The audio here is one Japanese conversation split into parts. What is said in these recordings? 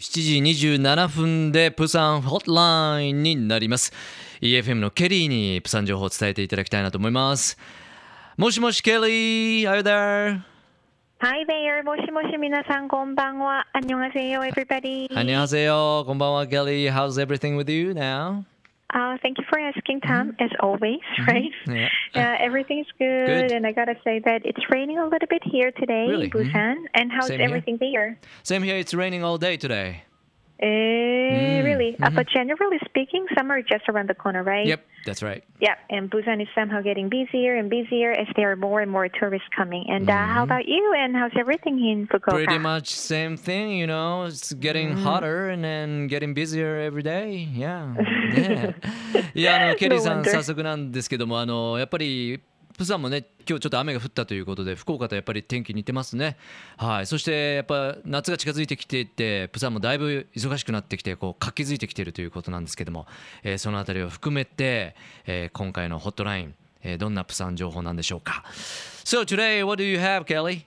7時27分でプサンホットラインになります EFM のケリーにプサン情報を伝えていただきたいなと思いますもしもしケリー Are you there? Hi there. もしもし皆さんこんばんは。안녕하세요 everybody. 안녕하세요こんばんはケリー How's everything with you now? Uh, thank you for asking, Tom, as always, right? Yeah. Yeah, everything's good, Good. and I gotta say that it's raining a little bit here today Really? in Busan. And how's Same here. everything there? Same here it's raining all day today Eh, really? Uh, but generally speaking, summer is just around the corner, right? Yep that's right Yeah, and Busan is somehow getting busier and busier as there are more and more tourists coming. And uh, how about you? And how's everything in Fukuoka? Pretty much same thing, you know. It's getting hotter and then getting busier every day. Yeah. ねいや、あの、ケリーさん、 wonder. 早速なんですけども、あの、やっぱり、 プサンもね、今日ちょっと雨が降ったということで、福岡とやっぱり天気似てますね。はい。そして、やっぱ夏が近づいてきていて、プサンもだいぶ忙しくなってきて、こう、活気づいてきているということなんですけども、えーそのあたりを含めて、えー今回のホットライン、えーどんなプサン情報なんでしょうか。So today, what do you have, Kelly?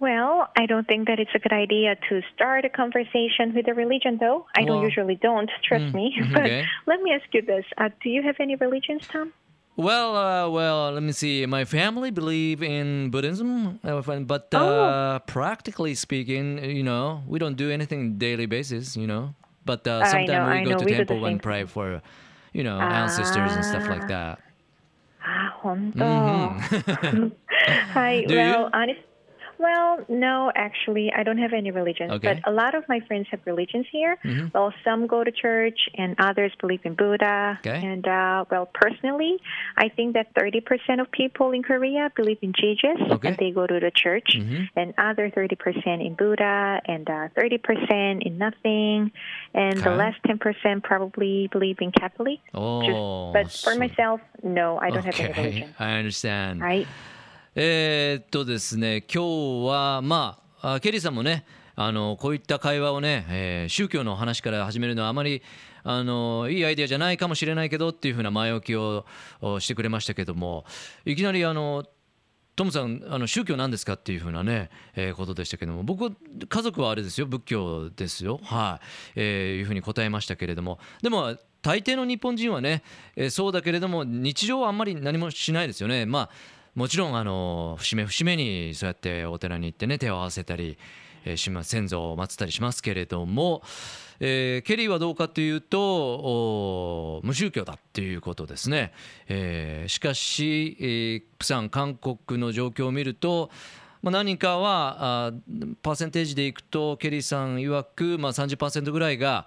Well, I don't think that it's a good idea to start a conversation with a religion, though. I don't Well- usually don't, trust me. But okay. let me ask you this: uh, Do you have any religions, Tom? Well, uh, well, let me see. My family believe in Buddhism, uh, but Oh. uh, practically speaking, you know, we don't do anything daily basis, you know. But uh, sometimes know, we I go know. to We temple and pray for, you know, ancestors and stuff like Ah. that. Ah, 本当。Hi. Do well, honest. Well, no, actually, I don't have any religion. Okay. But a lot of my friends have religions here. Well, some go to church, and others believe in Buddha. Okay. And uh, well, personally, I think that 30% of people in Korea believe in Jesus, Okay. and they go to the church. And other 30% in Buddha, and uh, 30% in nothing, and the last 10% probably believe in Catholic. Oh, but for so- myself, no, I don't have any okay, religion. I understand. Right? えーっとですね今日はまあケリーさんもねあのこういった会話をね、えー宗教の話から始めるのはあまりあのいいアイデアじゃないかもしれないけどっていうふうな前置きをしてくれましたけどもいきなりあのトムさんあの宗教なんですかっていうふうなね、えーことでしたけども僕家族はあれですよ仏教ですよ。はい、えーいうふうに答えましたけれども。でも大抵の日本人はね、えそうだけれども日常はあんまり何もしないですよね。まあもちろんあの節目節目にそうやってお寺に行ってね手を合わせたり、えーしま先祖を祀ったりしますけれども、えーケリーはどうかというと無宗教だっていうことですね、えーしかし、えープサン韓国の状況を見るとまあ、何かはあパーセンテージでいくとケリーさん曰く、まあ、30%ぐらいが、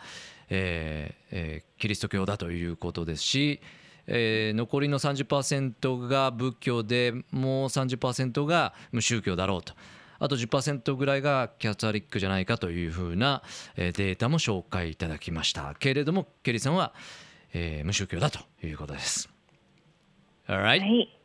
えーえーキリスト教だということですし、えー残りの30%が仏教でもう30%が無宗教だろうと。あと10%ぐらいがキャサリックじゃないかというふうなデータも紹介いただきましたけれどもケリーさんは、えー無宗教だということです。Alright? はい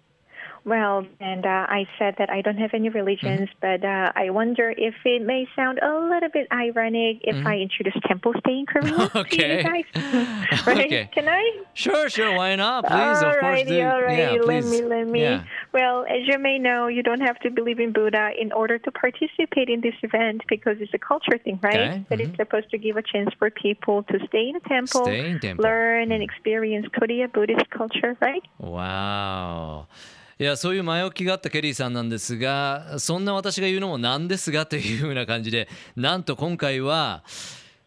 Well, and uh, I said that I don't have any religions, but uh, I wonder if it may sound a little bit ironic if I introduce temple stay in Korea to Okay. you guys. right? Okay. Can I? Sure, sure, why not? Please, of course Alrighty, do. alrighty. Yeah, let please. me, let me. Yeah. Well, as you may know, you don't have to believe in Buddha in order to participate in this event because it's a culture thing, right? Okay, But it's supposed to give a chance for people to stay in a temple, Stay in temple. learn and experience Korea Buddhist culture, right? わーいやそういう前置きがあったケリーさんなんですがそんな私が言うのもなんですがというふうな感じでなんと今回は、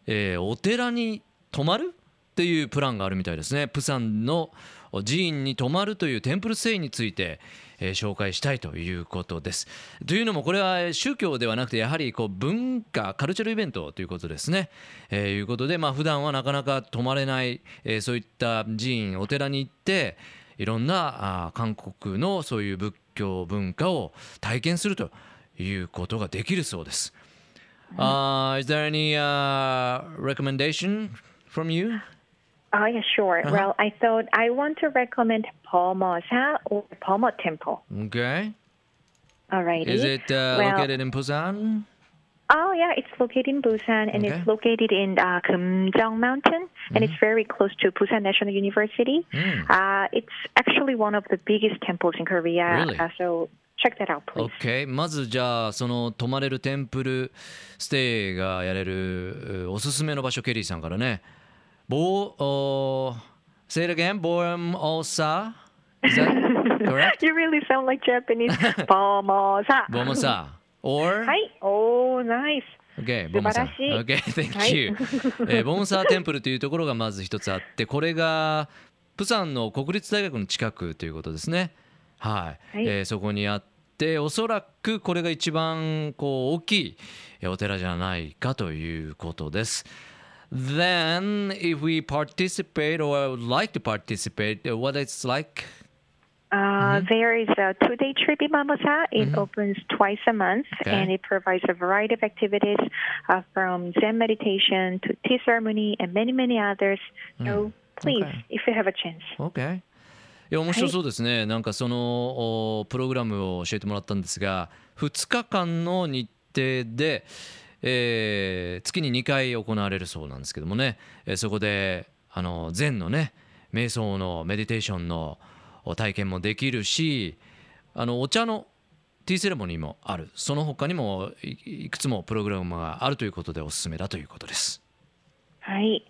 えーお寺に泊まるっていうプランがあるみたいですねプサンの寺院に泊まるというテンプルセイについて、えー紹介したいということです。というのもこれは宗教ではなくてやはりこう文化カルチャルイベントということですね。えーいうことでまあ普段はなかなか泊まれない、えーそういった寺院お寺に行っていろんな韓国のそういう仏教文化を体験するということができるそうです。Uh, is there any uh, recommendation from you? Oh, yeah, sure. Uh-huh. Well, I thought I want to recommend Pomosa or Pomo Temple. Okay. Alrighty. Is it uh, Well- located in Busan? Oh, yeah, it's located in Busan and Okay. it's located in uh, Kumjang Mountain and it's very close to Busan National University. Mm. Uh, it's actually one of the biggest temples in Korea. Really? Uh, so check that out, please. OK まずじゃあその泊まれるテンプルステイがやれるうおすすめの場所ケリーさんからねボーお Say it again ボームオーサ Is that correct? You really sound like Japanese. ボモサ。ボモサ Or? はい。おー、nice. OK ボモサ素晴らしい。OK thank you、えーボモサテンプルというところがまず一つあってこれがプサンの国立大学の近くということですね。はい、はい。えーそこにあっておそらくこれが一番こう大きいえーお寺じゃないかということです。Then if we participate or would like to participate uh, what it's like Uh, There is a two-day trip in Mamosa. It opens twice a month, Okay. and it provides a variety of activities uh, from Zen meditation to tea ceremony and many, many others. So please, Okay. if you have a chance. OK いや面白そうですね、なんかそのおプログラムを教えてもらったんですが2日間の日程で、えー月に2回行われるそうなんですけどもね、えーそこであの禅のね瞑想のメディテーションのお体験もできるしあのお茶のティーセレモニーもあるその他にもいくつもプログラムがあるということでおすすめだということです。はい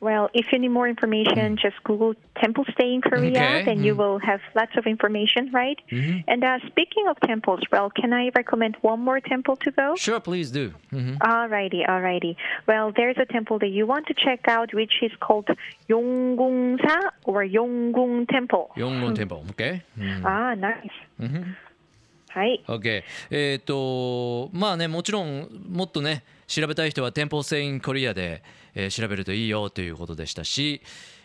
Well, if you need more information, mm. just Google temple stay in Korea, okay. then mm-hmm. you mm. will have lots of information, right? Mm-hmm. And uh, speaking of temples, well, can I recommend one more temple to go? Sure, please do. Mm-hmm. Alrighty, alrighty. Well, there's a temple that you want to check out, which is called Yonggungsa or Yonggung Temple. Yonggung Temple, okay. Mm. Ah, nice. Mm-hmm. うんはい。OK えっ、とまあねもちろんもっとね調べたい人は店舗セインコリアで、えー調べるといいよということでしたし、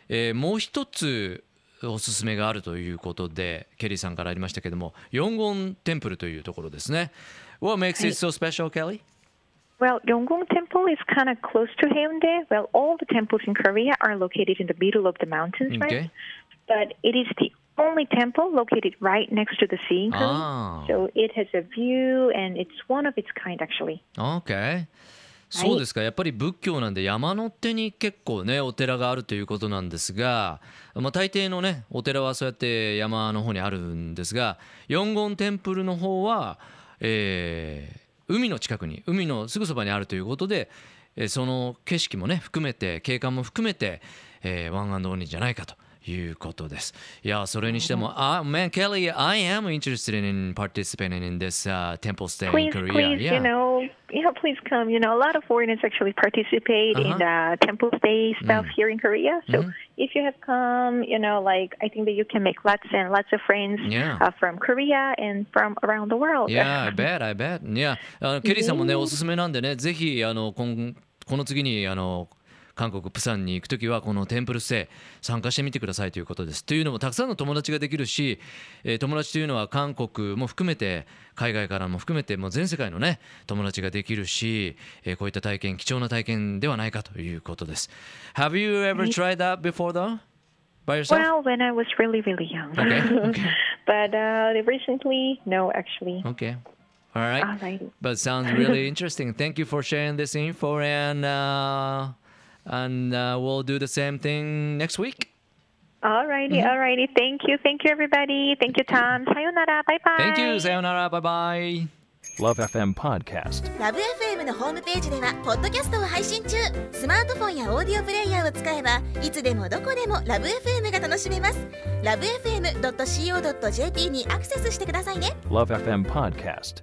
えーもう一つおすすめがあるということでケリーさんからありましたけども四言テンプルというところですね What makes it so special, Kelly? Well, Yonggong Temple is kind of close to Haeundae. Well, all the temples in Korea are located in the middle of the mountains, right? Okay. But it is the only temple located right next to the sea in Korea. Ah. So it has a view, and it's one of its kind, actually. OK そうですかやっぱり仏教なんで山の手に結構ねお寺があるということなんですが、まあ、大抵のねお寺はそうやって山の方にあるんですが四言テンプルの方は、えー海の近くに海のすぐそばにあるということで、えーその景色もね含めて景観も含めて、えーワンアンドオンリーじゃないかということです。いやそれにしても、あ、man Kelly I am interested in participating in this、uh, temple stay in Please, Korea. please, yeah. you know, yeah, please come. You know, a lot of foreigners actually participate in Uh-huh. the temple stay stuff here in Korea. So if you have come, you know, like I think that you can make lots and lots of friends Yeah. uh, from Korea and from around the world. Yeah, I bet, I bet. いや、あのケリーさんもね、おすすめなんでね、ぜひあの今この次にあの 韓国プサンに行くときはこのテンプルステイ参加してみてくださいということです。というのもたくさんの友達ができるし、えー友達というのは韓国も含めて海外からも含めてもう全世界のね友達ができるし、えーこういった体験貴重な体験ではないかということです。Have you ever tried that before though? By yourself? Well, when I was really, really young. Okay, okay. but uh, recently, no, actually. Okay. All right. Alrighty. But sounds really interesting. Thank you for sharing this info, and uh, and uh, we'll do the same thing next week. Alrighty, Mm-hmm. alrighty. Thank you, thank you, everybody. Thank you, Tom. Sayonara. Bye bye. Thank you. Sayonara. Bye bye. Love FM Podcast. ラブ f m のホームページではポッドキャストを配信中スマートフォンやオーディオプレイヤーを使えばいつでもどこでもラブ f m が楽しめますラブ FM.co.jp にアクセスしてくださいね Love FM Podcast.